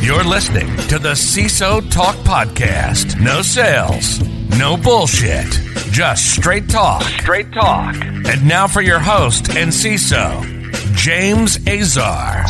You're listening to the CISO Talk Podcast. No sales, no bullshit, just straight talk. Straight talk. And now for your host and CISO, James Azar.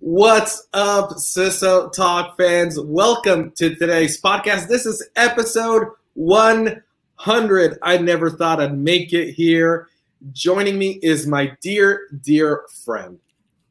What's up, CISO Talk fans? Welcome to today's podcast. This is episode one 100. I never thought I'd make it here. Joining me is my dear, dear friend,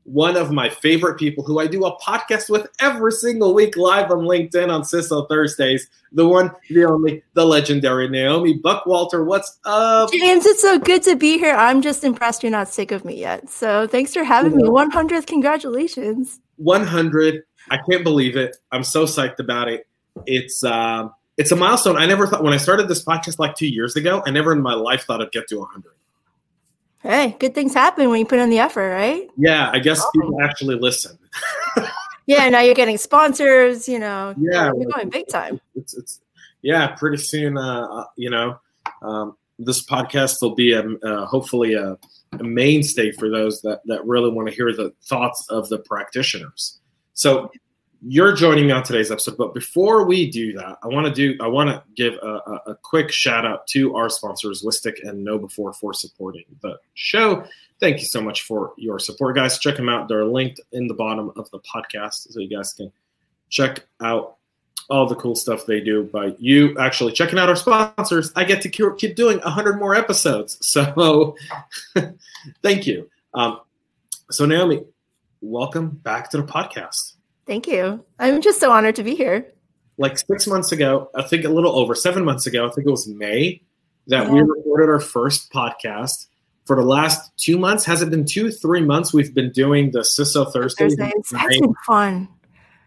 one of my favorite people who I do a podcast with every single week live on LinkedIn on CISO Thursdays. The one, the only, the legendary Naomi Buckwalter. What's up? James, it's so good to be here. I'm just impressed you're not sick of me yet. So thanks for having me. 100th, congratulations. 100. I can't believe it. I'm so psyched about it. It's, um, it's a milestone. I never thought when I started this podcast like two years ago, I never in my life thought I'd get to 100. Hey, good things happen when you put in the effort, right? Yeah, I guess people actually listen. yeah, now you're getting sponsors. You know, yeah, you're going big time. It's, it's yeah, pretty soon. Uh, uh, you know, um, this podcast will be a, uh, hopefully a, a mainstay for those that that really want to hear the thoughts of the practitioners. So you're joining me on today's episode. But before we do that, I want to do I want to give a, a, a, quick shout out to our sponsors, Whistic and KnowBe4, for supporting the show. Thank you so much for your support, guys. Check them out. They're linked in the bottom of the podcast, so you guys can check out all the cool stuff they do. By you actually checking out our sponsors, I get to keep doing hundred more episodes. So, thank you. Um, so Naomi, welcome back to the podcast. Thank you. I'm just so honored to be here. Like six months ago, I think a little over seven months ago, I think it was May, that yeah. we recorded our first podcast. For the last two months, has it been two, three months? We've been doing the CISO Thursday. Thursdays. That's been fun.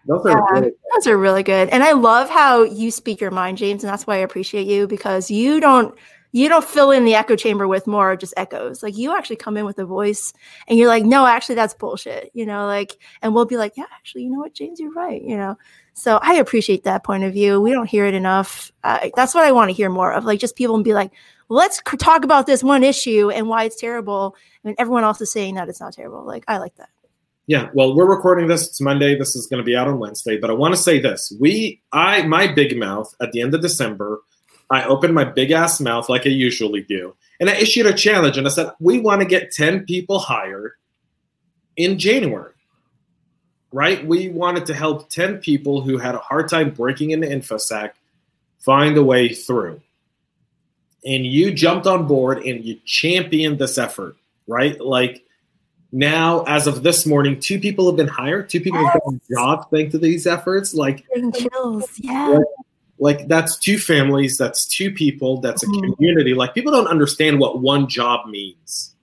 Those are, yeah, really those are really good. And I love how you speak your mind, James. And that's why I appreciate you because you don't you don't fill in the echo chamber with more just echoes. Like you actually come in with a voice and you're like, no, actually that's bullshit, you know, like, and we'll be like, yeah, actually, you know what, James, you're right, you know? So I appreciate that point of view. We don't hear it enough. Uh, that's what I want to hear more of, like just people and be like, let's talk about this one issue and why it's terrible. and everyone else is saying that it's not terrible. Like, I like that. Yeah, well, we're recording this. It's Monday. This is going to be out on Wednesday. But I want to say this: we, I, my big mouth at the end of December I opened my big ass mouth like I usually do. And I issued a challenge and I said, we want to get 10 people hired in January. Right? We wanted to help 10 people who had a hard time breaking into InfoSec find a way through. And you jumped on board and you championed this effort, right? Like now, as of this morning, two people have been hired, two people yes. have gotten jobs thanks to these efforts. Like chills, yeah like that's two families that's two people that's a mm-hmm. community. Like people don't understand what one job means.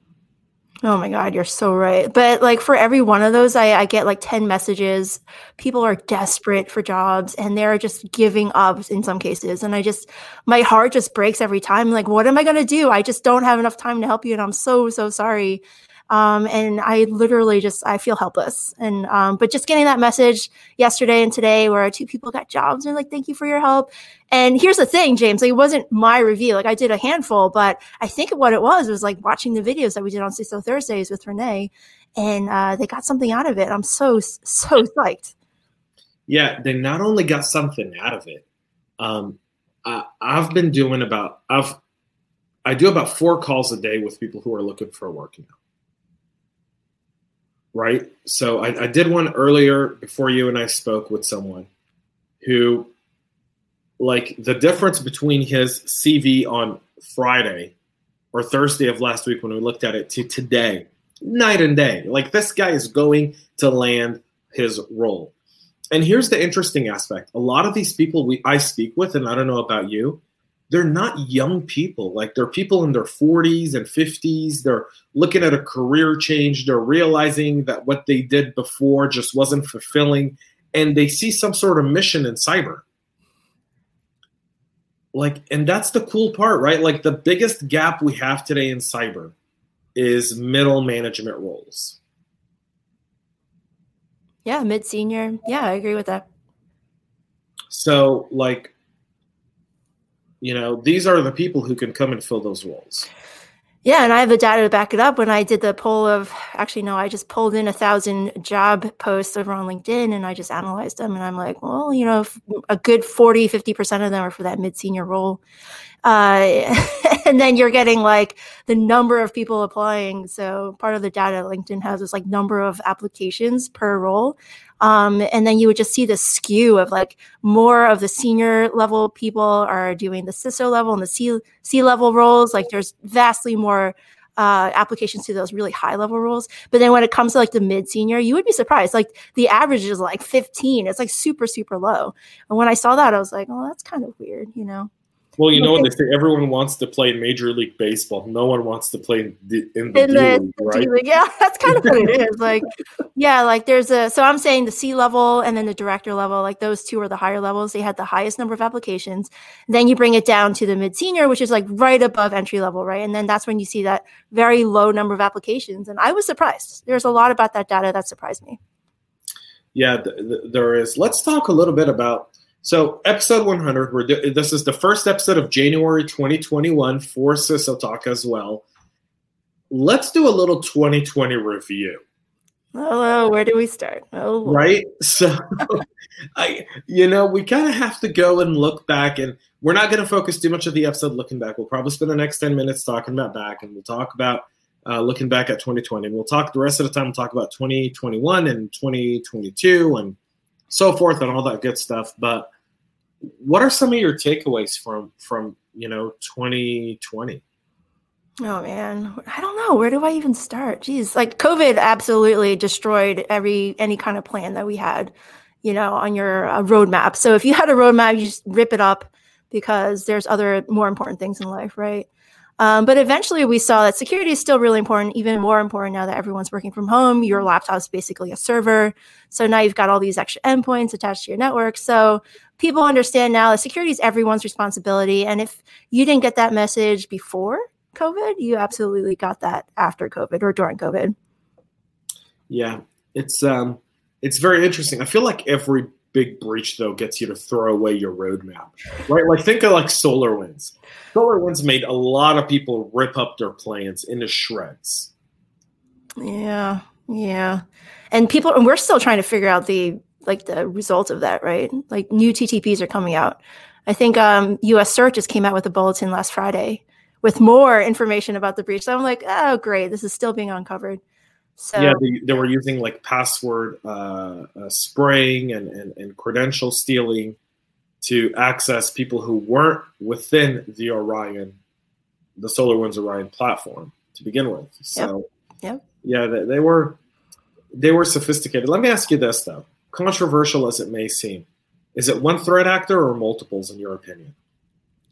Oh my god you're so right. But like for every one of those I, I get like 10 messages. People are desperate for jobs and they're just giving up in some cases. And i just my heart just breaks every time. Like what am i going to do? I just don't have enough time to help you and i'm so so sorry Um, and I literally just I feel helpless. And um, but just getting that message yesterday and today where two people got jobs and like thank you for your help. And here's the thing, James, like, it wasn't my review. Like I did a handful, but I think what it was was like watching the videos that we did on CISO Thursdays with Renee, and uh, they got something out of it. I'm so so psyched. Yeah, they not only got something out of it. Um, I, I've been doing about I've I do about four calls a day with people who are looking for work now. Right. So I, I did one earlier before you and I spoke with someone who, like, the difference between his CV on Friday or Thursday of last week when we looked at it to today, night and day. Like, this guy is going to land his role. And here's the interesting aspect a lot of these people we I speak with, and I don't know about you, they're not young people. Like they're people in their 40s and 50s. They're looking at a career change. They're realizing that what they did before just wasn't fulfilling. And they see some sort of mission in cyber. Like, and that's the cool part, right? Like the biggest gap we have today in cyber is middle management roles. Yeah, mid senior. Yeah, I agree with that. So, like, you know, these are the people who can come and fill those roles. Yeah, and I have the data to back it up. When I did the poll of, actually, no, I just pulled in a thousand job posts over on LinkedIn and I just analyzed them. And I'm like, well, you know, a good 40, 50% of them are for that mid senior role. Uh, and then you're getting like the number of people applying. So part of the data LinkedIn has is like number of applications per role. Um, and then you would just see the skew of like more of the senior level people are doing the CISO level and the C C level roles. Like there's vastly more uh, applications to those really high level roles. But then when it comes to like the mid senior, you would be surprised. Like the average is like 15. It's like super, super low. And when I saw that, I was like, oh, that's kind of weird, you know? Well, you know what they say. Everyone wants to play Major League Baseball. No one wants to play in the, in the, in the league, right? League. Yeah, that's kind of what it is. Like, yeah, like there's a. So I'm saying the C level and then the director level. Like those two are the higher levels. They had the highest number of applications. Then you bring it down to the mid senior, which is like right above entry level, right? And then that's when you see that very low number of applications. And I was surprised. There's a lot about that data that surprised me. Yeah, th- th- there is. Let's talk a little bit about so, episode 100, we're do- this is the first episode of January 2021 for CISO Talk as well. Let's do a little 2020 review. Hello, where do we start? Oh, right. So, I, you know, we kind of have to go and look back, and we're not going to focus too much of the episode looking back. We'll probably spend the next 10 minutes talking about back, and we'll talk about uh, looking back at 2020. And we'll talk the rest of the time, we'll talk about 2021 and 2022 and so forth and all that good stuff. But what are some of your takeaways from from you know 2020 oh man. I don't know. Where do i even start? Jeez. Like covid absolutely destroyed every any kind of plan that we had you know on your uh, roadmap. So if you had a roadmap you just rip it up because there's other more important things in life right um, but eventually we saw that security is still really important, even more important now that everyone's working from home. Your laptop is basically a server. So now you've got all these extra endpoints attached to your network. So people understand now that security is everyone's responsibility. And if you didn't get that message before COVID, you absolutely got that after COVID or during COVID. Yeah, it's um, it's very interesting. I feel like every big breach though gets you to throw away your roadmap, right? Like think of like SolarWinds. Solar Winds made a lot of people rip up their plans into shreds. Yeah, yeah, and people, and we're still trying to figure out the like the result of that, right? Like new TTPs are coming out. I think um, U.S. CERT just came out with a bulletin last Friday with more information about the breach. So I'm like, oh, great, this is still being uncovered. So yeah, they, they were using like password uh, uh, spraying and, and, and credential stealing to access people who weren't within the Orion, the SolarWinds Orion platform to begin with. So yep. Yep. yeah, they, they were they were sophisticated. Let me ask you this though, controversial as it may seem, is it one threat actor or multiples in your opinion?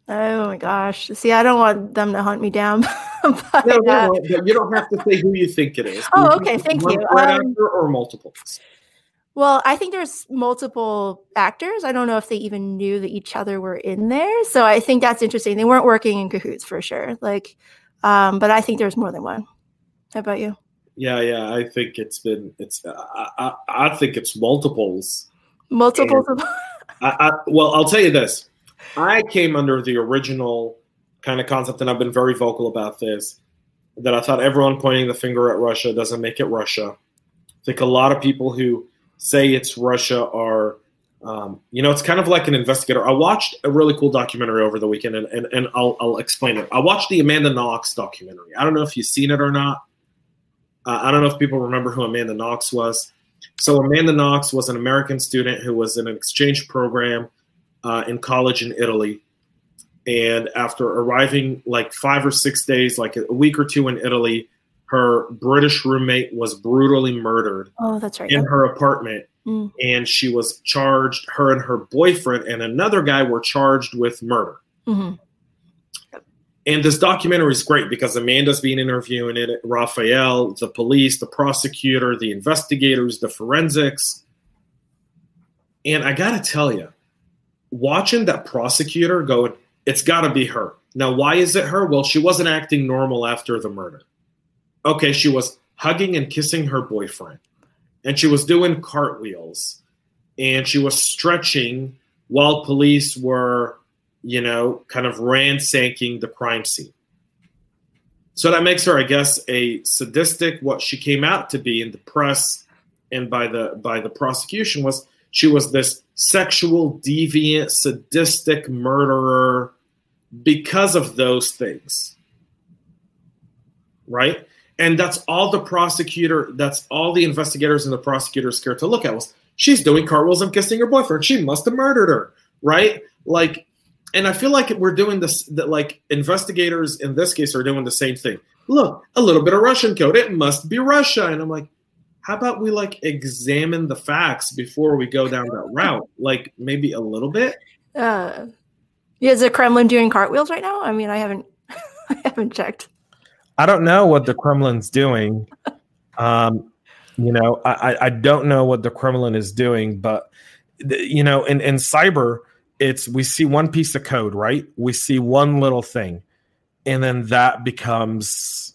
Oh my gosh. See, I don't want them to hunt me down. but, no, no, uh, you don't have to say who you think it is. Oh, okay. Thank you. Um, or multiples? Well, I think there's multiple actors. I don't know if they even knew that each other were in there. So I think that's interesting. They weren't working in cahoots for sure. Like, um, but I think there's more than one. How about you? Yeah, yeah. I think it's been it's. I, I, I think it's multiples. Multiples. I, I, well, I'll tell you this. I came under the original kind of concept, and I've been very vocal about this. That I thought everyone pointing the finger at Russia doesn't make it Russia. I think a lot of people who say it's Russia are, um, you know, it's kind of like an investigator. I watched a really cool documentary over the weekend, and, and, and I'll, I'll explain it. I watched the Amanda Knox documentary. I don't know if you've seen it or not. Uh, I don't know if people remember who Amanda Knox was. So Amanda Knox was an American student who was in an exchange program uh, in college in Italy. And after arriving like five or six days, like a week or two in Italy, her British roommate was brutally murdered. Oh, that's right. In her apartment. Mm. And she was charged, her and her boyfriend and another guy were charged with murder. Mm-hmm. And this documentary is great because Amanda's being interviewing it, Raffaele, the police, the prosecutor, the investigators, the forensics. And I got to tell you, watching that prosecutor going, it's got to be her. Now, why is it her? Well, she wasn't acting normal after the murder. Okay, she was hugging and kissing her boyfriend, and she was doing cartwheels, and she was stretching while police were you know, kind of ransacking the crime scene. So that makes her, I guess, a sadistic. What she came out to be in the press and by the by the prosecution was she was this sexual deviant, sadistic murderer because of those things. Right? And that's all the prosecutor, that's all the investigators and the prosecutors scared to look at was she's doing cartwheels and kissing her boyfriend. She must have murdered her. Right? Like and I feel like we're doing this that like investigators in this case are doing the same thing. Look, a little bit of Russian code. It must be Russia. And I'm like, how about we like examine the facts before we go down that route? Like maybe a little bit. Uh, yeah, is the Kremlin doing cartwheels right now? I mean, I haven't, I haven't checked. I don't know what the Kremlin's doing. Um, you know, I, I don't know what the Kremlin is doing, but you know, in in cyber, it's we see one piece of code, right? We see one little thing, and then that becomes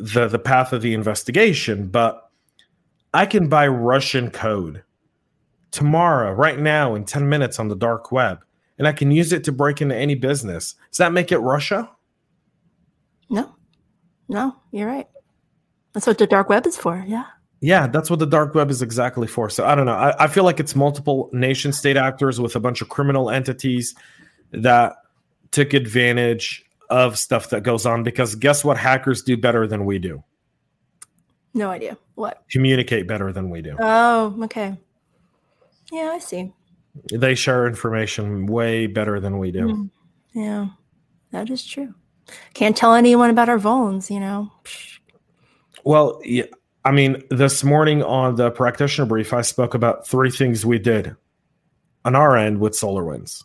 the the path of the investigation. But I can buy Russian code tomorrow, right now, in 10 minutes on the dark web, and I can use it to break into any business. Does that make it Russia? No. No, you're right. That's what the dark web is for. Yeah. Yeah, that's what the dark web is exactly for. So I don't know. I, I, feel like it's multiple nation state actors with a bunch of criminal entities that took advantage of stuff that goes on because guess what hackers do better than we do? No idea. What? Communicate better than we do. Oh, okay. Yeah, I see. They share information way better than we do. Mm, yeah, that is true. Can't tell anyone about our vulns, you know. Well, yeah, I mean, this morning on the practitioner brief, I spoke about three things we did on our end with SolarWinds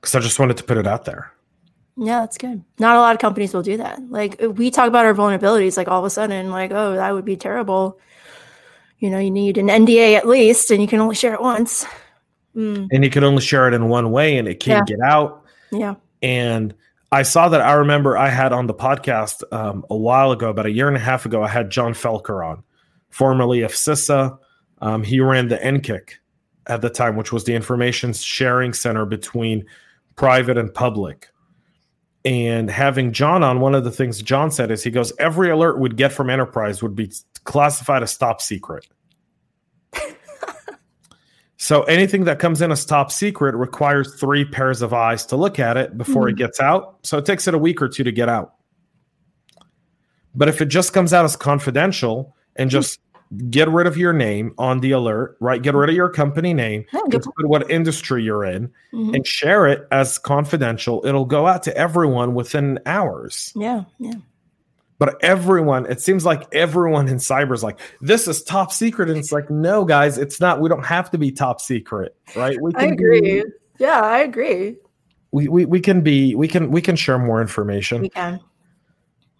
because I just wanted to put it out there. Yeah, that's good. Not a lot of companies will do that. Like we talk about our vulnerabilities, like all of a sudden, like, oh, that would be terrible. You know, you need an NDA at least, and you can only share it once. Mm. And you can only share it in one way, and it can't yeah. get out. Yeah. And I saw that. I remember I had on the podcast um, a while ago, about a year and a half ago, I had John Felker on, formerly of CISA. Um, he ran the NCCIC at the time, which was the information sharing center between private and public. And having John on, one of the things John said is he goes, every alert we'd get from enterprise would be classified as top secret. So anything that comes in as top secret requires three pairs of eyes to look at it before mm-hmm. it gets out. So it takes it a week or two to get out. But if it just comes out as confidential and just mm-hmm. Get rid of your name on the alert, right? Get rid of your company name, oh, put what industry you're in, mm-hmm. and share it as confidential. It'll go out to everyone within hours. Yeah, yeah. But everyone, it seems like everyone in cyber is like, this is top secret. And it's like, no, guys, it's not. We don't have to be top secret, right? We can I agree. Be, yeah, I agree. We, we we can be we can we can share more information. We can.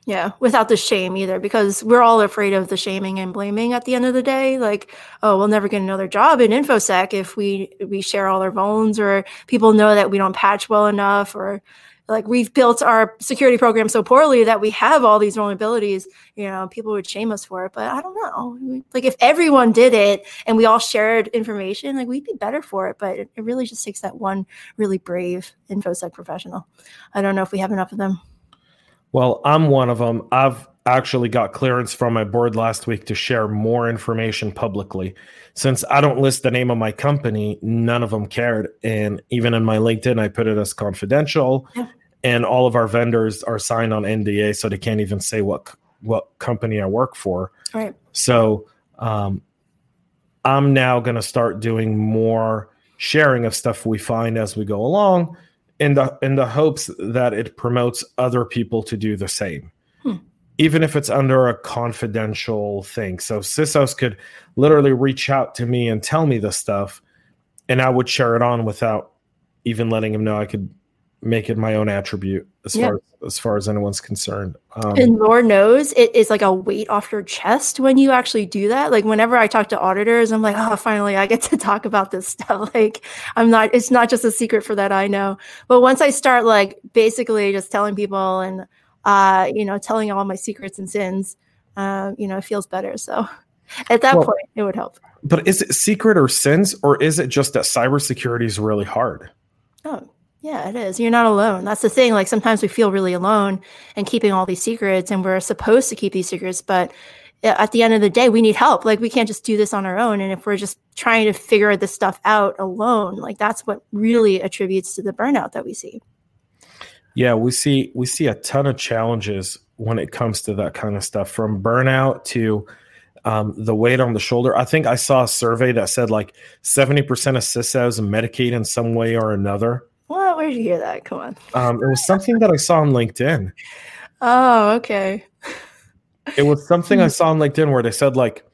Yeah, without the shame either, because we're all afraid of the shaming and blaming at the end of the day. Like, oh, we'll never get another job in infosec if we we share all our vulns, or people know that we don't patch well enough, or like we've built our security program so poorly that we have all these vulnerabilities you know people would shame us for it. But i don't know. Like if everyone did it and we all shared information like we'd be better for it. But it, really just takes that one really brave infosec professional. I don't know if we have enough of them well i'm one of them i've actually got clearance from my board last week to share more information publicly. Since I don't list the name of my company, none of them cared. And even in my LinkedIn, I put it as confidential. Yeah. And all of our vendors are signed on NDA, so they can't even say what what company I work for. Right. So um, I'm now going to start doing more sharing of stuff we find as we go along, in the in the hopes that it promotes other people to do the same hmm. even if it's under a confidential thing. So CISOs could literally reach out to me and tell me the stuff, and I would share it on without even letting him know I could make it my own attribute as yeah. far as, as far as anyone's concerned. Um, and Lord knows it is like a weight off your chest when you actually do that. Like whenever I talk to auditors, I'm like, oh, finally I get to talk about this stuff. Like I'm not, it's not just a secret for that I know. But once I start like basically just telling people and uh, you know, telling all my secrets and sins, uh, you know, it feels better. So at that well, point, it would help. But is it secret or sins, or is it just that cybersecurity is really hard? Oh, yeah, it is. You're not alone. That's the thing. Like sometimes we feel really alone and keeping all these secrets, and we're supposed to keep these secrets, but at the end of the day, we need help. Like we can't just do this on our own. And if we're just trying to figure this stuff out alone, like that's what really attributes to the burnout that we see. Yeah, we see we see a ton of challenges when it comes to that kind of stuff, from burnout to um, the weight on the shoulder. I think I saw a survey that said like seventy percent of CISOs medicate in some way or another. What? Where did you hear that? Come on. Um, it was something that I saw on LinkedIn. Oh, okay. it was something I saw on LinkedIn where they said like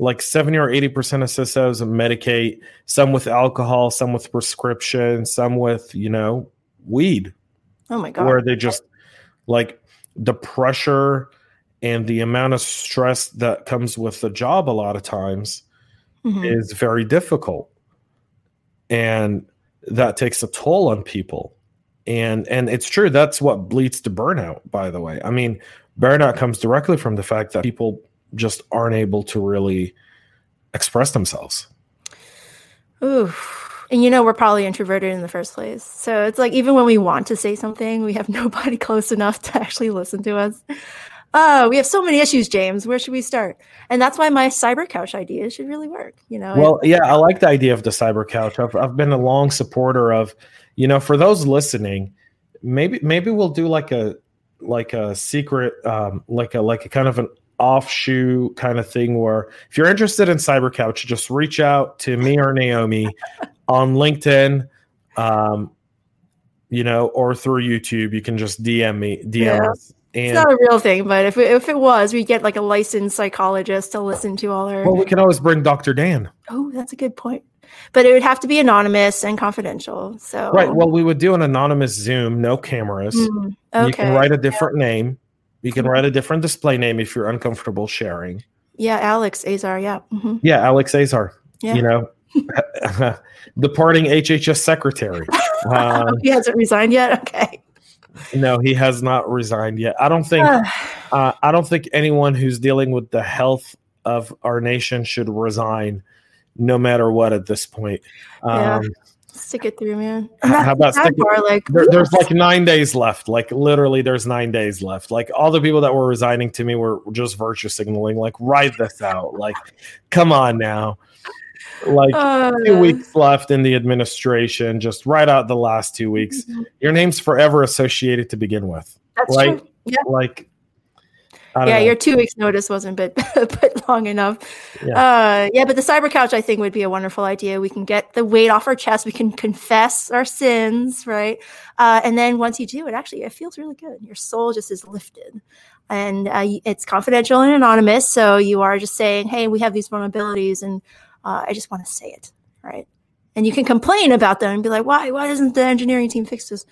like 70 or 80% of CISOs medicate, some with alcohol, some with prescription, some with, you know, weed. Oh my god. Where they just like the pressure and the amount of stress that comes with the job a lot of times mm-hmm. is very difficult. And that takes a toll on people. And and it's true that's what leads to burnout by the way. I mean, burnout comes directly from the fact that people just aren't able to really express themselves. Ooh and you know we're probably introverted in the first place so it's like even when we want to say something we have nobody close enough to actually listen to us oh we have so many issues james where should we start and that's why my cyber couch idea should really work you know well yeah i like the idea of the cyber couch I've, I've been a long supporter of you know for those listening maybe maybe we'll do like a like a secret um like a like a kind of an offshoot kind of thing where if you're interested in cyber couch just reach out to me or naomi on LinkedIn, um, you know, or through YouTube. You can just DM me, DM yeah. us. And, it's not a real thing, but if it, if it was, we'd get like a licensed psychologist to listen to all our. Well, we can always bring Dr. Dan. Oh, that's a good point. But it would have to be anonymous and confidential. So right. Well, we would do an anonymous Zoom, no cameras. Mm, okay. You can write a different yeah. name. You can write a different display name if you're uncomfortable sharing. Yeah, Alex Azar. Yeah. Mm-hmm. Yeah, Alex Azar. Yeah. You know, departing HHS secretary. Um, he hasn't resigned yet. Okay. No, he has not resigned yet. I don't think. uh, I don't think anyone who's dealing with the health of our nation should resign, no matter what. At this point. Yeah. Um, stick it through, man. How about stick it, like there, there's like nine days left. Like literally, there's nine days left. Like all the people that were resigning to me were just virtue signaling. Like ride this out. Like, come on now like uh, two weeks left in the administration. Just right out the last two weeks. Mm-hmm. Your name's forever associated to begin with. That's right? true. Yeah. Like, yeah, know. your two weeks notice wasn't but but long enough. Yeah. Uh, yeah, but the cyber couch I think would be a wonderful idea. We can get the weight off our chest. We can confess our sins, right? Uh, and then once you do it, actually, it feels really good. Your soul just is lifted and uh, it's confidential and anonymous. So you are just saying, "Hey, we have these vulnerabilities, and uh, I just want to say it, right? And you can complain about them and be like, why? Why doesn't the engineering team fix this?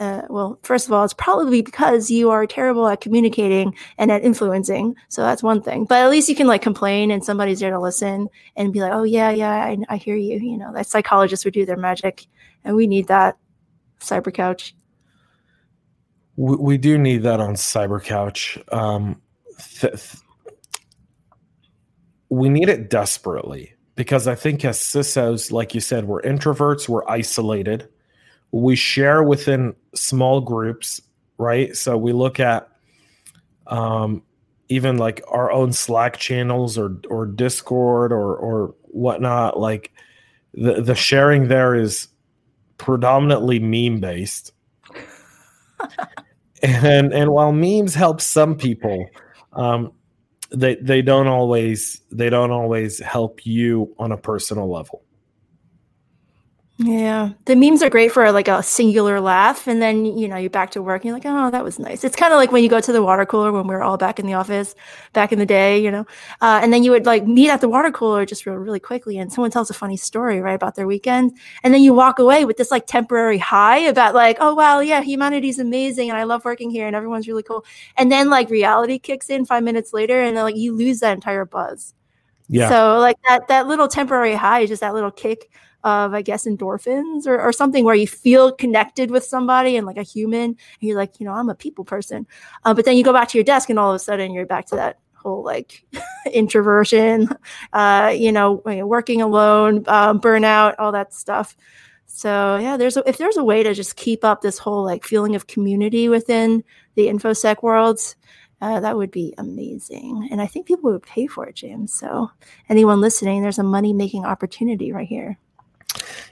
Uh, well, first of all, it's probably because you are terrible at communicating and at influencing. So that's one thing. But at least you can like complain and somebody's there to listen and be like, oh, yeah, yeah, I, I hear you. You know, that psychologists would do their magic. And we need that cyber couch. We, we do need that on Cyber Couch. Um, th- th- we need it desperately because I think as CISOs, like you said, we're introverts, we're isolated, we share within small groups, right? So we look at um, even like our own Slack channels or or Discord or or whatnot. Like the the sharing there is predominantly meme based. and and while memes help some people, um, they they don't always they don't always help you on a personal level. Yeah, the memes are great for like a singular laugh, and then you know you're back to work. and You're like, oh, that was nice. It's kind of like when you go to the water cooler when we were all back in the office back in the day, you know, uh, and then you would like meet at the water cooler just real, really quickly, and someone tells a funny story right about their weekend, and then you walk away with this like temporary high about like, oh wow, yeah, humanity's amazing, and I love working here, and everyone's really cool, and then like reality kicks in five minutes later, and then like you lose that entire buzz. Yeah. So like that that little temporary high is just that little kick of I guess endorphins or, or something where you feel connected with somebody and like a human. You're like, you know, I'm a people person. Uh, but then you go back to your desk and all of a sudden you're back to that whole like introversion, uh, you know, working alone, um, burnout, all that stuff. So yeah, there's a, if there's a way to just keep up this whole like feeling of community within the infosec worlds, uh, that would be amazing. And I think people would pay for it, James. So anyone listening, there's a money making opportunity right here.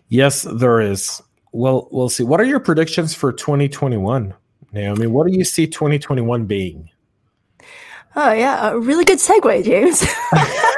Yes, there is. Well, we'll see. What are your predictions for 2021, Naomi? What do you see 2021 being? Oh yeah, a really good segue, James.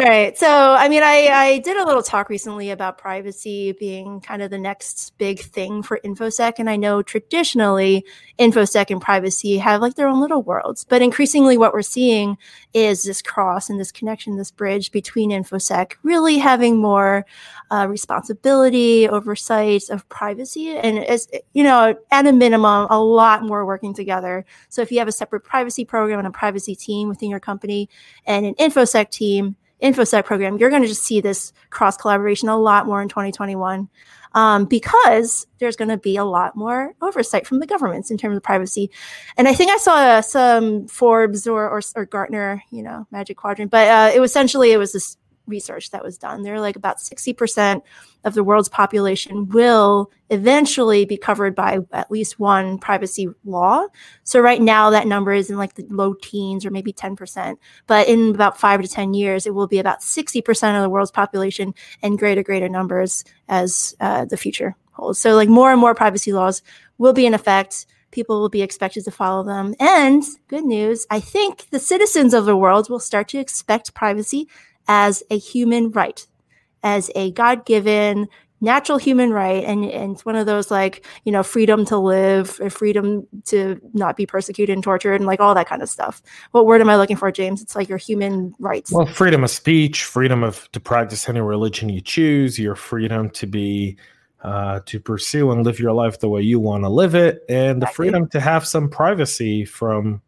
All right. So, I mean, I, I did a little talk recently about privacy being kind of the next big thing for InfoSec. And I know traditionally InfoSec and privacy have like their own little worlds. But increasingly, what we're seeing is this cross and this connection, this bridge between InfoSec really having more uh, responsibility, oversight of privacy. And as you know, at a minimum, a lot more working together. So, if you have a separate privacy program and a privacy team within your company and an InfoSec team, InfoSec program, you're going to just see this cross collaboration a lot more in 2021 um, because there's going to be a lot more oversight from the governments in terms of privacy. And I think I saw some Forbes or, or, or Gartner, you know, Magic Quadrant, but uh, it was essentially it was this research that was done. They're like about 60% of the world's population will eventually be covered by at least one privacy law. So right now that number is in like the low teens or maybe 10%. But in about five to 10 years, it will be about 60% of the world's population and greater, greater numbers as uh, the future holds. So like more and more privacy laws will be in effect people will be expected to follow them. And good news, I think the citizens of the world will start to expect privacy as a human right, as a God given natural human right. And, and it's one of those like, you know, freedom to live, freedom to not be persecuted and tortured, and like all that kind of stuff. What word am I looking for, James? It's like your human rights. Well, freedom of speech, freedom of to practice any religion you choose, your freedom to be uh, to pursue and live your life the way you want to live it, and the freedom to have some privacy from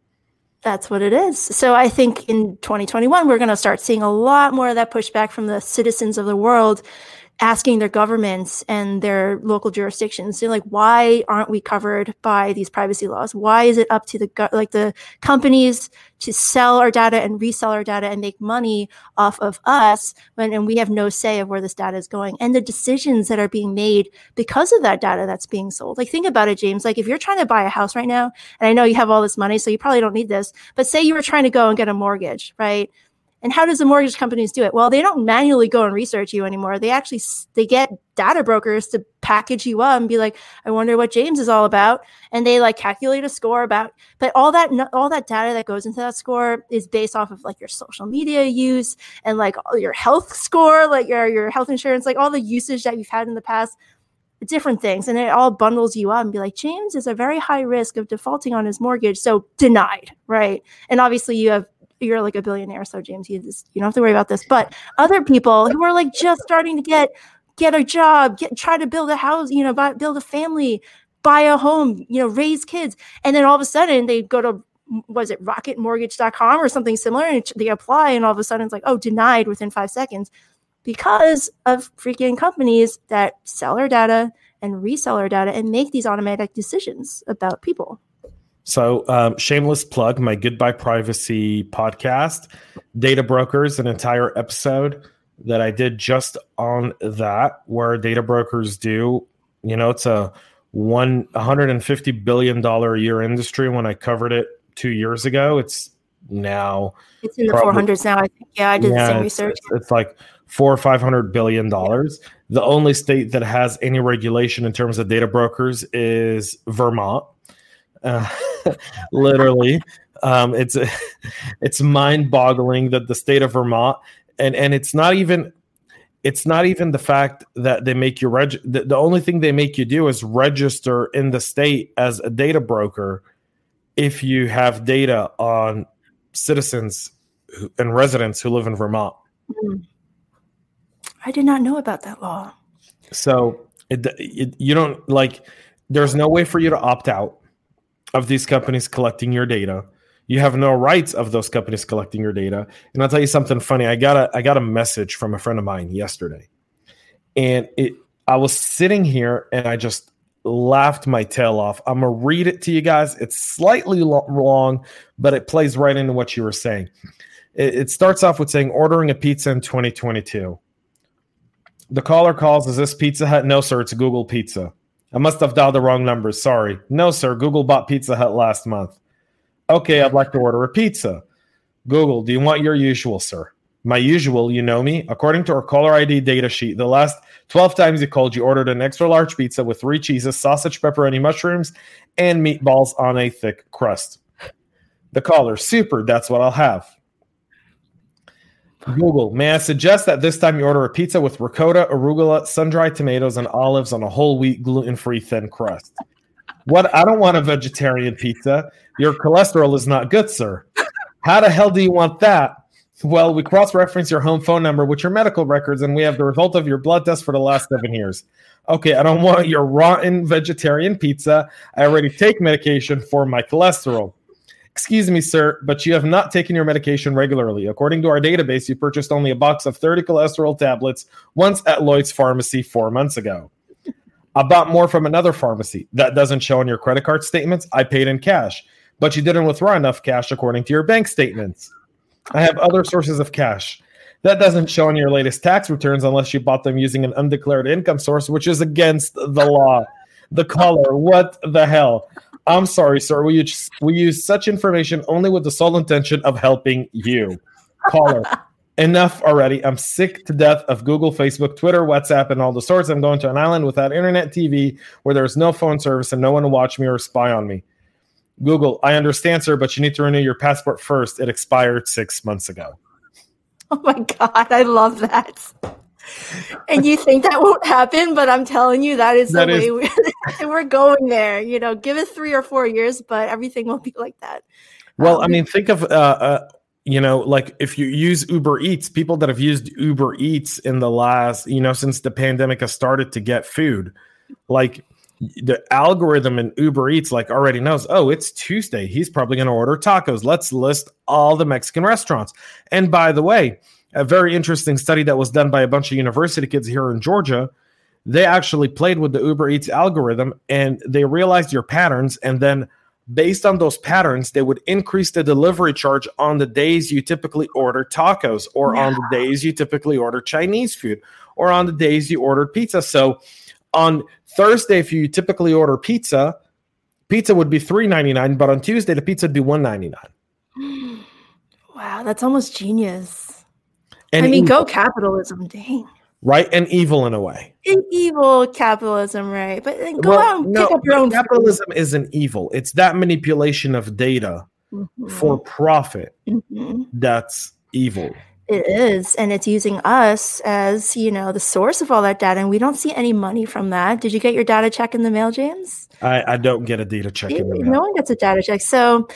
that's what it is. So I think in 2021, we're going to start seeing a lot more of that pushback from the citizens of the world asking their governments and their local jurisdictions they're like why aren't we covered by these privacy laws? Why is it up to the like the companies to sell our data and resell our data and make money off of us when and we have no say of where this data is going? And the decisions that are being made because of that data that's being sold. Like think about it james. Like if you're trying to buy a house right now and i know you have all this money so you probably don't need this but say you were trying to go and get a mortgage right and how does the mortgage companies do it? Well, they don't manually go and research you anymore. They actually they get data brokers to package you up and be like, I wonder what James is all about, and they like calculate a score about. But all that all that data that goes into that score is based off of like your social media use and like your health score, like your your health insurance, like all the usage that you've had in the past different things and it all bundles you up and be like james is a very high risk of defaulting on his mortgage so denied right and obviously you have you're like a billionaire, so James, you just you don't have to worry about this. But other people who are like just starting to get get a job, get try to build a house, you know, buy, build a family, buy a home, you know, raise kids, and then all of a sudden they go to was it rocketmortgage.com or something similar and they apply and all of a sudden it's like oh denied within five seconds because of freaking companies that sell our data and resell our data and make these automatic decisions about people. So, um, shameless plug my Goodbye Privacy podcast, Data Brokers, an entire episode that I did just on that, where data brokers do, you know, it's a $150 billion a year industry. When I covered it two years ago, it's now it's in the probably, 400s now. I think. Yeah, I did yeah, the same research. It's, it's like four or five hundred billion dollars. The only state that has any regulation in terms of data brokers is Vermont. Uh, literally, um, it's it's mind boggling that the state of Vermont and and it's not even it's not even the fact that they make you reg the, the only thing they make you do is register in the state as a data broker if you have data on citizens and residents who live in Vermont. Mm. I did not know about that law. So it, it, you don't like. There's no way for you to opt out of these companies collecting your data. You have no rights of those companies collecting your data. And I'll tell you something funny. I got a I got a message from a friend of mine yesterday, and it. I was sitting here and I just laughed my tail off. I'm gonna read it to you guys. It's slightly long, but it plays right into what you were saying. It, it starts off with saying ordering a pizza in 2022. The caller calls, Is this Pizza Hut? No, sir, it's Google Pizza. I must have dialed the wrong number. Sorry. No, sir, Google bought Pizza Hut last month. Okay, I'd like to order a pizza. Google, do you want your usual, sir? My usual, you know me. According to our caller ID data sheet, the last 12 times you called, you ordered an extra large pizza with three cheeses, sausage, pepperoni, mushrooms, and meatballs on a thick crust. The caller, super, that's what I'll have. Google, may I suggest that this time you order a pizza with ricotta, arugula, sun dried tomatoes, and olives on a whole wheat, gluten free thin crust? What? I don't want a vegetarian pizza. Your cholesterol is not good, sir. How the hell do you want that? Well, we cross reference your home phone number with your medical records, and we have the result of your blood test for the last seven years. Okay, I don't want your rotten vegetarian pizza. I already take medication for my cholesterol. Excuse me, sir, but you have not taken your medication regularly. According to our database, you purchased only a box of 30 cholesterol tablets once at Lloyd's Pharmacy four months ago. I bought more from another pharmacy. That doesn't show on your credit card statements. I paid in cash, but you didn't withdraw enough cash according to your bank statements. I have other sources of cash. That doesn't show on your latest tax returns unless you bought them using an undeclared income source, which is against the law. The caller, what the hell? I'm sorry, sir. We use, we use such information only with the sole intention of helping you. Caller, enough already. I'm sick to death of Google, Facebook, Twitter, WhatsApp, and all the sorts. I'm going to an island without internet TV where there's no phone service and no one to watch me or spy on me. Google, I understand, sir, but you need to renew your passport first. It expired six months ago. Oh my God, I love that and you think that won't happen, but I'm telling you, that is that the is- way we, we're going there. You know, give it three or four years, but everything will be like that. Well, um, I mean, think of, uh, uh, you know, like if you use Uber Eats, people that have used Uber Eats in the last, you know, since the pandemic has started to get food, like the algorithm in Uber Eats like already knows, oh, it's Tuesday. He's probably going to order tacos. Let's list all the Mexican restaurants. And by the way, a very interesting study that was done by a bunch of university kids here in Georgia. They actually played with the Uber Eats algorithm and they realized your patterns. And then, based on those patterns, they would increase the delivery charge on the days you typically order tacos, or yeah. on the days you typically order Chinese food, or on the days you order pizza. So, on Thursday, if you typically order pizza, pizza would be three ninety nine, but on Tuesday, the pizza would be one ninety nine. Wow, that's almost genius. And I mean, evil. go capitalism, dang. Right, and evil in a way. And evil capitalism, right? But then go well, out and no, pick up your own. Capitalism food. isn't evil. It's that manipulation of data mm-hmm. for profit mm-hmm. that's evil. It is, and it's using us as you know the source of all that data, and we don't see any money from that. Did you get your data check in the mail, James? I, I don't get a data check in the mail. No one gets a data check. So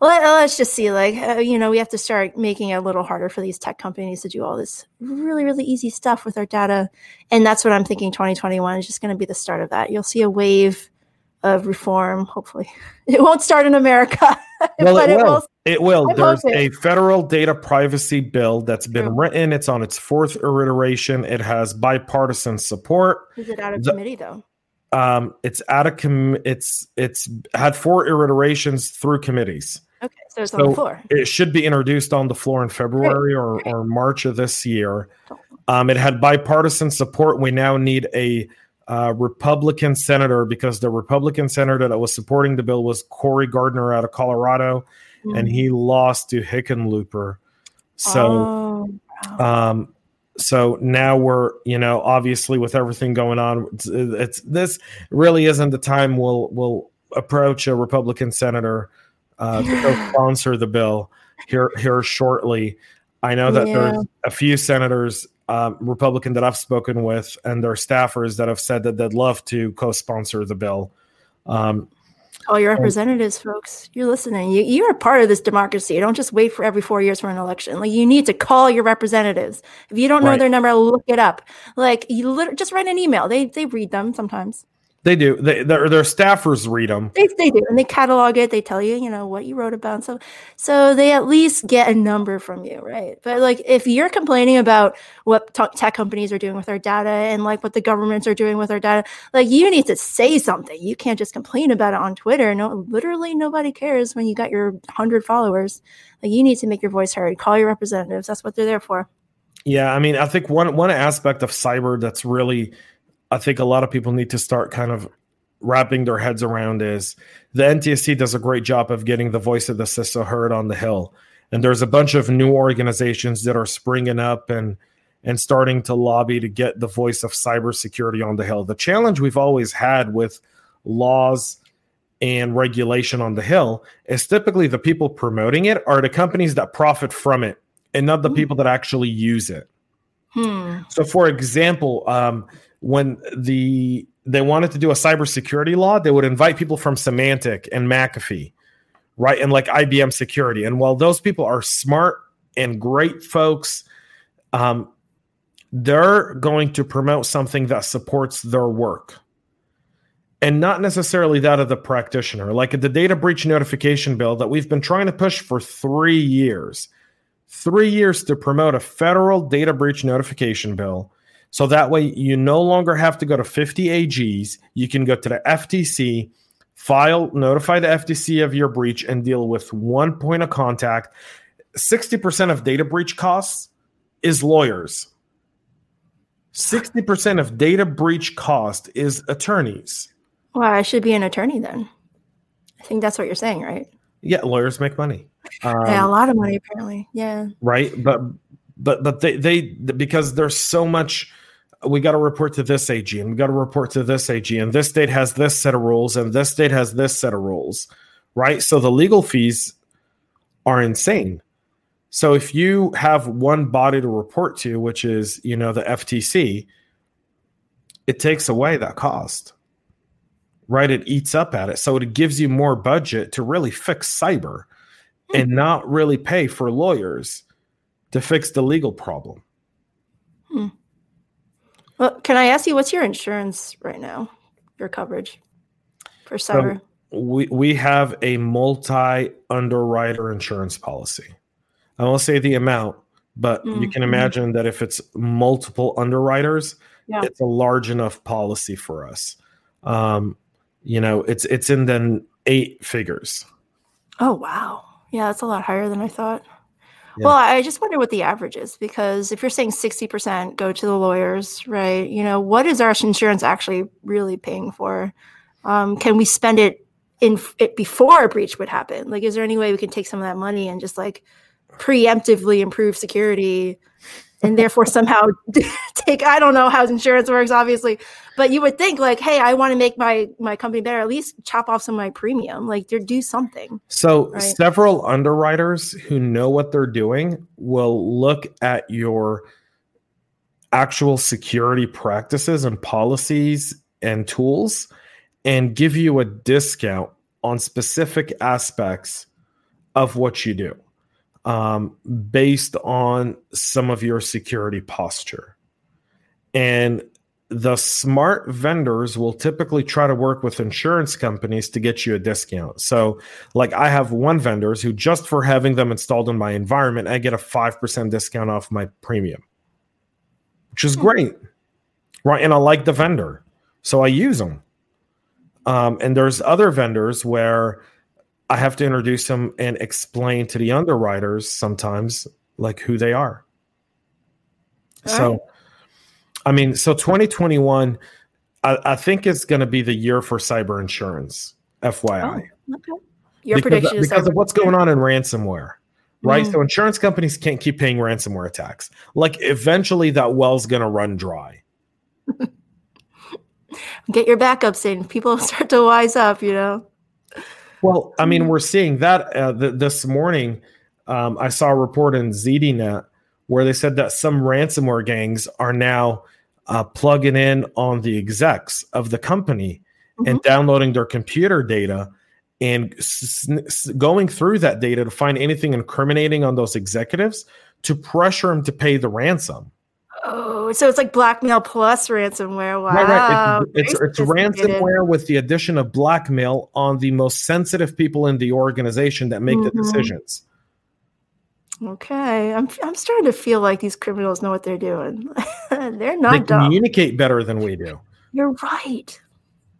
let, us just see like uh, you know we have to start making it a little harder for these tech companies to do all this really really easy stuff with our data. And that's what i'm thinking 2021 is just going to be the start of that. You'll see a wave of reform hopefully. It won't start in america well it will. it will. it will. There's a federal data privacy bill that's been True. written. It's on its fourth iteration. It has bipartisan support. Is it out of the, committee though? Um, it's out of com- it's it's had four iterations through committees. Okay, so it's so on the floor. It should be introduced on the floor in February or, or March of this year. Um, it had bipartisan support. We now need a uh, Republican senator because the Republican senator that was supporting the bill was Cory Gardner out of Colorado, mm-hmm. and he lost to Hickenlooper. So, oh, wow. um, so now we're you know obviously with everything going on, it's, it's this really isn't the time we'll we'll approach a Republican senator uh, to co-sponsor the bill here here shortly. I know that yeah. there's a few senators, um, Republican that I've spoken with, and their staffers that have said that they'd love to co-sponsor the bill. Um, all your representatives, and, folks, you're listening. You you're a part of this democracy. You don't just wait for every four years for an election. Like you need to call your representatives. If you don't know right. their number, look it up. Like you just write an email. They they read them sometimes. They do. They, their, their staffers read them. They, they do, and they catalog it. They tell you, you know, what you wrote about. So, so they at least get a number from you, right? But like, if you're complaining about what t- tech companies are doing with our data and like what the governments are doing with our data, like you need to say something. You can't just complain about it on Twitter. No, literally nobody cares when you got your hundred followers. Like, you need to make your voice heard. Call your representatives. That's what they're there for. Yeah, I mean, I think one one aspect of cyber that's really I think a lot of people need to start kind of wrapping their heads around is the NTSC does a great job of getting the voice of the CISO heard on the Hill. And there's a bunch of new organizations that are springing up and and starting to lobby to get the voice of cybersecurity on the Hill. The challenge we've always had with laws and regulation on the Hill is typically the people promoting it are the companies that profit from it and not the hmm. people that actually use it. Hmm. So, for example, um, when the they wanted to do a cybersecurity law, they would invite people from Symantec and McAfee, right? And like IBM security. And while those people are smart and great folks, um, they're going to promote something that supports their work and not necessarily that of the practitioner. Like the data breach notification bill that we've been trying to push for three years, three years to promote a federal data breach notification bill so that way you no longer have to go to 50 AGs. You can go to the FTC, file, notify the FTC of your breach, and deal with one point of contact. 60% of data breach costs is lawyers. 60% of data breach cost is attorneys. Well, I should be an attorney then. I think that's what you're saying, right? Yeah, lawyers make money. Um, yeah, a lot of money apparently. Yeah. Right, but but but they they because there's so much we got to report to this AG and we got to report to this AG and this state has this set of rules and this state has this set of rules, right? So the legal fees are insane. So if you have one body to report to, which is, you know, the FTC, it takes away that cost. Right? It eats up at it. So it gives you more budget to really fix cyber and hmm. not really pay for lawyers to fix the legal problem. Hmm. Well, can I ask you what's your insurance right now? Your coverage for cyber? we we have a multi underwriter insurance policy. I won't say the amount, but mm-hmm. you can mm-hmm. imagine that if it's multiple underwriters, yeah. it's a large enough policy for us. Um, you know, it's it's in the eight figures. Oh wow. Yeah, that's a lot higher than I thought. Yeah. Well, I just wonder what the average is because if you're saying 60% go to the lawyers, right? You know, what is our insurance actually really paying for? Um, can we spend it in it before a breach would happen? Like, is there any way we can take some of that money and just like preemptively improve security and therefore somehow take i don't know how insurance works obviously but you would think like hey i want to make my my company better at least chop off some of my premium like do something so right? several underwriters who know what they're doing will look at your actual security practices and policies and tools and give you a discount on specific aspects of what you do um, based on some of your security posture. And the smart vendors will typically try to work with insurance companies to get you a discount. So, like I have one vendors who just for having them installed in my environment, I get a 5% discount off my premium, which is hmm. great. Right. And I like the vendor. So I use them. Um, and there's other vendors where I have to introduce them and explain to the underwriters sometimes like who they are. All so, right. I mean, so 2021, I, I think it's going to be the year for cyber insurance. FYI. Oh, okay. Your because, prediction is because of what's going on in ransomware, right? Mm. So insurance companies can't keep paying ransomware attacks. Like eventually, that well's going to run dry. Get your backups in. People start to wise up. You know. Well, I mean, we're seeing that uh, th- this morning. Um, I saw a report in ZDNet where they said that some ransomware gangs are now uh, plugging in on the execs of the company mm-hmm. and downloading their computer data and s- s- going through that data to find anything incriminating on those executives to pressure them to pay the ransom. Oh, so it's like blackmail plus ransomware. Wow. Right, right. It's, it's, it's ransomware with the addition of blackmail on the most sensitive people in the organization that make mm-hmm. the decisions. Okay, I'm I'm starting to feel like these criminals know what they're doing. they're not. They communicate better than we do. You're right.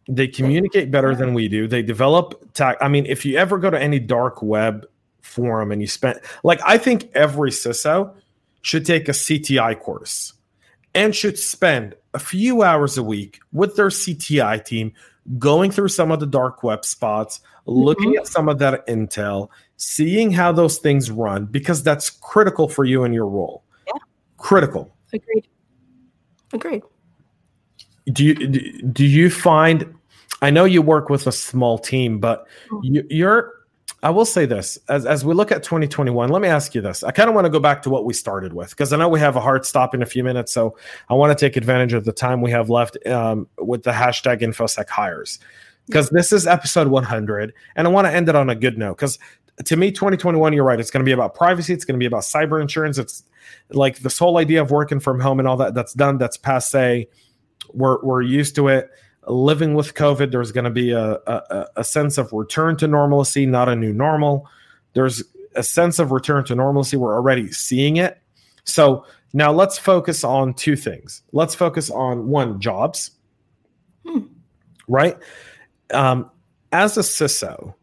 They communicate better than we do. They develop. Ta- I mean, if you ever go to any dark web forum and you spend like, I think every CISO should take a CTI course and should spend a few hours a week with their CTI team going through some of the dark web spots, looking mm-hmm. at some of that intel, seeing how those things run because that's critical for you and your role. Yeah. Critical. Agreed. Agreed. Do you do you find I know you work with a small team, but mm. you, you're I will say this as, as we look at 2021, let me ask you this. I kind of want to go back to what we started with because I know we have a hard stop in a few minutes. So I want to take advantage of the time we have left um, with the hashtag InfoSec hires because this is episode 100. And I want to end it on a good note because to me 2021 you're right it's going to be about privacy it's going to be about cyber insurance it's like this whole idea of working from home and all that that's done that's passe we're, we're used to it living with covid there's going to be a, a, a sense of return to normalcy not a new normal. There's a sense of return to normalcy. We're already seeing it. So now let's focus on two things. Let's focus on one jobs. Hmm. right? Um, as a ciso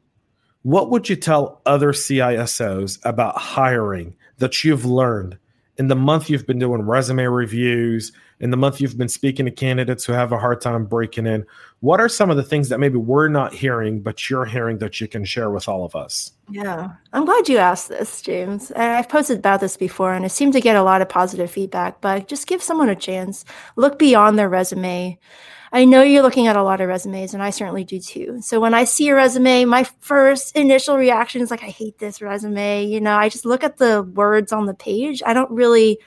what would you tell other CISOs about hiring that you've learned in the month you've been doing resume reviews, in the month you've been speaking to candidates who have a hard time breaking in? What are some of the things that maybe we're not hearing, but you're hearing that you can share with all of us? Yeah, I'm glad you asked this, James. I've posted about this before and I seem to get a lot of positive feedback, but just give someone a chance. Look beyond their resume. I know you're looking at a lot of resumes, and I certainly do too. So when I see a resume, my first initial reaction is like, I hate this resume. You know, I just look at the words on the page. I don't really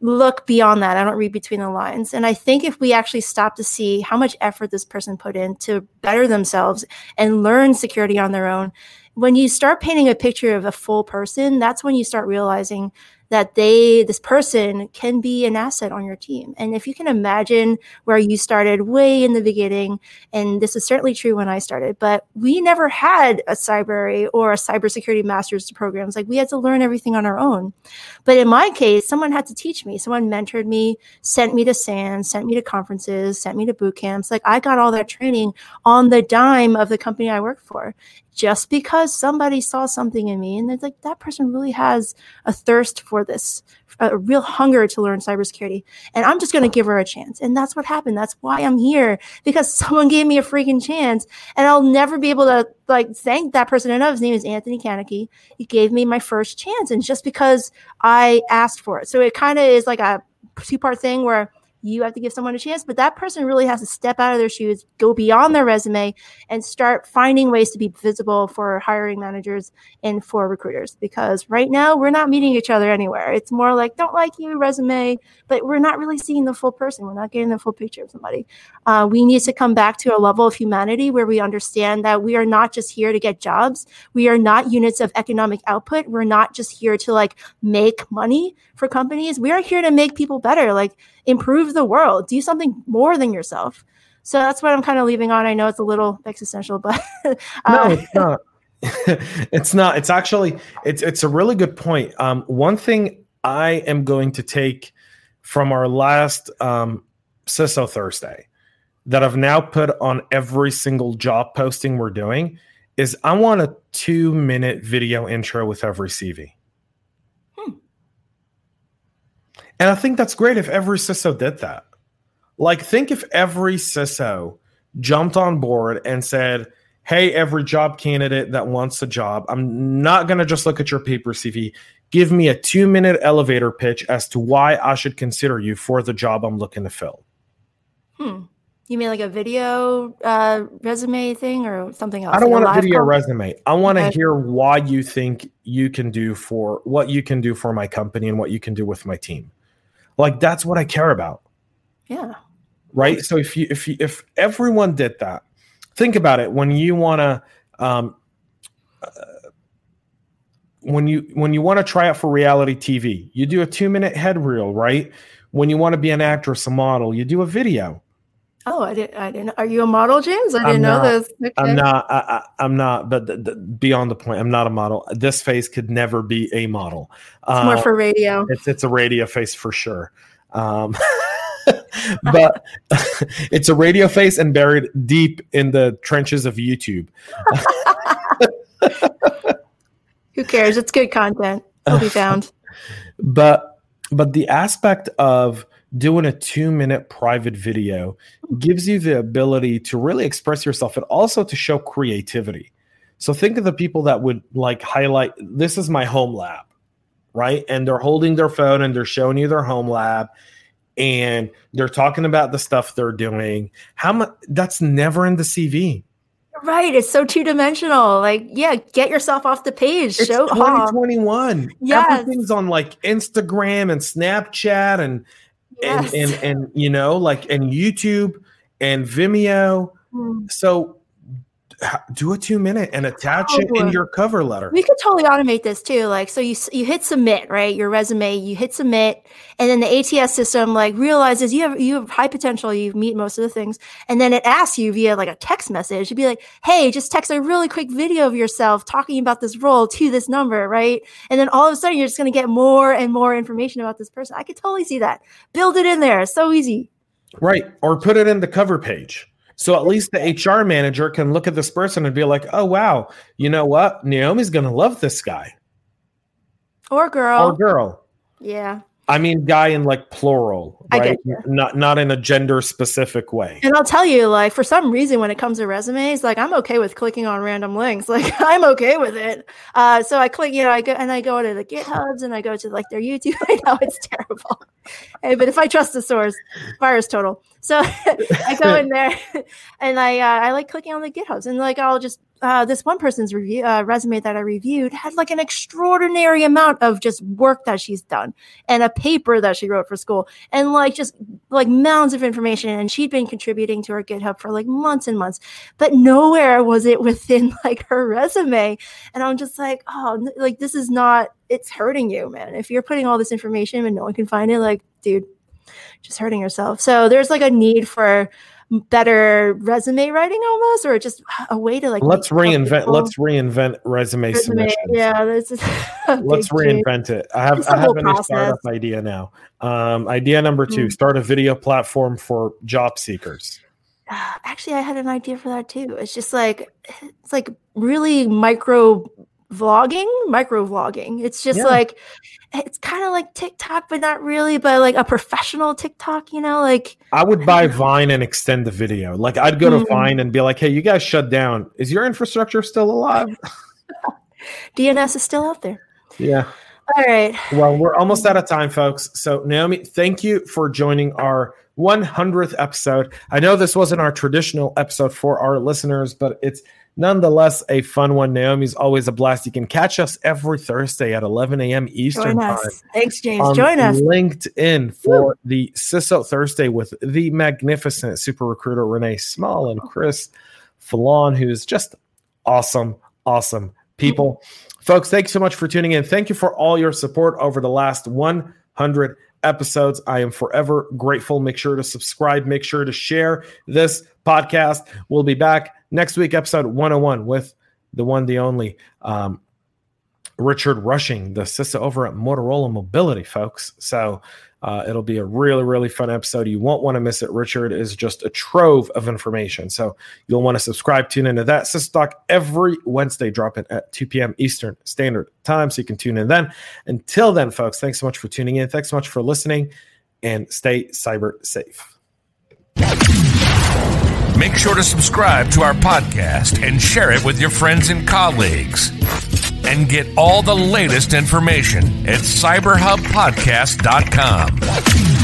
look beyond that. I don't read between the lines. And I think if we actually stop to see how much effort this person put in to better themselves and learn security on their own, when you start painting a picture of a full person, that's when you start realizing that they this person can be an asset on your team. And if you can imagine where you started way in the beginning and this is certainly true when i started but we never had a cyber or a cybersecurity master's programs. Like we had to learn everything on our own. But in my case someone had to teach me. Someone mentored me sent me to SANS sent me to conferences sent me to boot camps. Like i got all that training on the dime of the company i worked for just because somebody saw something in me and it's like that person really has a thirst for this a real hunger to learn cybersecurity and i'm just going to give her a chance. And that's what happened. That's why i'm here because someone gave me a freaking chance and i'll never be able to like thank that person. Enough his name is anthony Kaneki. he gave me my first chance and just because i asked for it. So it kind of is like a two part thing where you have to give someone a chance but that person really has to step out of their shoes go beyond their resume and start finding ways to be visible for hiring managers and for recruiters. Because right now we're not meeting each other anywhere. It's more like don't like you resume but we're not really seeing the full person. We're not getting the full picture of somebody. Uh, we need to come back to a level of humanity where we understand that we are not just here to get jobs. We are not units of economic output. We're not just here to like make money for companies. We are here to make people better. Like improve the world, do something more than yourself. So that's what I'm kind of leaving on. I know it's a little existential, but uh, no, it's not. it's not. It's actually it's it's a really good point. Um, one thing I am going to take from our last um, CISO Thursday that I've now put on every single job posting we're doing is I want a two minute video intro with every CV. Hmm. And I think that's great if every CISO did that. Like, think if every CISO jumped on board and said, Hey, every job candidate that wants a job, I'm not going to just look at your paper CV. Give me a two minute elevator pitch as to why I should consider you for the job I'm looking to fill. Hmm. You mean like a video uh, resume thing or something else? I don't like want a video call? resume. I want to okay. hear why you think you can do for what you can do for my company and what you can do with my team. Like that's what I care about. Yeah. Right. So if you if you if everyone did that, think about it. When you want to um, uh, when you when you want to try out for reality TV, you do a two minute head reel, right? When you want to be an actress, a model, you do a video Oh, I didn't. I didn't. Are you a model, James? I didn't know this. Okay. I'm not. I, am not. But the, the, beyond the point, I'm not a model. This face could never be a model. It's more for radio. It's it's a radio face for sure. Um, but it's a radio face and buried deep in the trenches of YouTube. Who cares? It's good content. It'll be found. but but the aspect of doing a two minute private video hmm. gives you the ability to really express yourself and also to show creativity. So think of the people that would like highlight this is my home lab, right? And they're holding their phone and they're showing you their home lab and they're talking about the stuff they're doing. How much that's never in the CV. Right. It's so two dimensional. Like, yeah, get yourself off the page. It's Show 2021. Yes. Everything's on like Instagram and Snapchat and yes. and, and and you know like and YouTube and Vimeo. Mm. So do a two minute and attach oh, it in your cover letter. We could totally automate this too. Like, so you you hit submit, right? Your resume, you hit submit, and then the ATS system like realizes you have you have high potential. You meet most of the things, and then it asks you via like a text message. It'd be like, hey, just text a really quick video of yourself talking about this role to this number, right? And then all of a sudden, you're just going to get more and more information about this person. I could totally see that. Build it in there. It's so easy. Right, or put it in the cover page. So at least the HR manager can look at this person and be like, "Oh wow, you know what? Naomi's going to love this guy." Or girl. Or girl. Yeah. I mean, guy in like plural, right? Not not in a gender specific way. And I'll tell you, like for some reason, when it comes to resumes, like I'm okay with clicking on random links. Like I'm okay with it. Uh, so I click, you know, I go and I go to the GitHubs and I go to like their YouTube. I know it's terrible, hey, but if I trust the source, VirusTotal. So I go in there and I uh, I like clicking on the GitHubs and like I'll just uh, this one person's review uh, resume that I reviewed had like an extraordinary amount of just work that she's done and a paper that she wrote for school and like just like mounds of information and she'd been contributing to her GitHub for like months and months, but nowhere was it within like her resume. And I'm just like, oh, like this is not. It's hurting you, man. If you're putting all this information and no one can find it, like, dude, just hurting yourself. So there's like a need for better resume writing almost or just a way to like let's reinvent let's reinvent resume, resume. yeah let's reinvent it. I have i have a new startup idea now. Um, idea number two mm. start a video platform for job seekers. Actually i had an idea for that too. It's just like it's like really micro vlogging, micro vlogging. It's just yeah. like it's kind of like TikTok, but not really, but like a professional TikTok, you know, like I would buy Vine and extend the video. Like I'd go to mm-hmm. Vine and be like, "Hey, you guys shut down. Is your infrastructure still alive?" DNS is still out there. Yeah. All right. Well, we're almost out of time, folks. So, Naomi, thank you for joining our 100th episode. I know this wasn't our traditional episode for our listeners, but it's nonetheless a fun one. Naomi's always a blast. You can catch us every Thursday at 11 a.m. Eastern Time. Thanks, James. Join us. LinkedIn for Woo. the CISO Thursday with the magnificent super recruiter Renee Small and Chris Falon, who's just awesome, awesome people. Mm-hmm. Folks, thanks so much for tuning in. Thank you for all your support over the last 100 episodes. I am forever grateful. Make sure to subscribe, make sure to share this podcast. We'll be back next week, episode 101 with the one, the only um, Richard Rushing, the CISO over at Motorola Mobility, folks. So uh, it'll be a really, really fun episode. You won't want to miss it. Richard is just a trove of information. So you'll want to subscribe, tune into that. CISO Talk every Wednesday, drop it at 2 p.m. Eastern Standard Time. So you can tune in then. Until then, folks, thanks so much for tuning in. Thanks so much for listening and stay cyber safe. Make sure to subscribe to our podcast and share it with your friends and colleagues. And get all the latest information at cyberhubpodcast.com.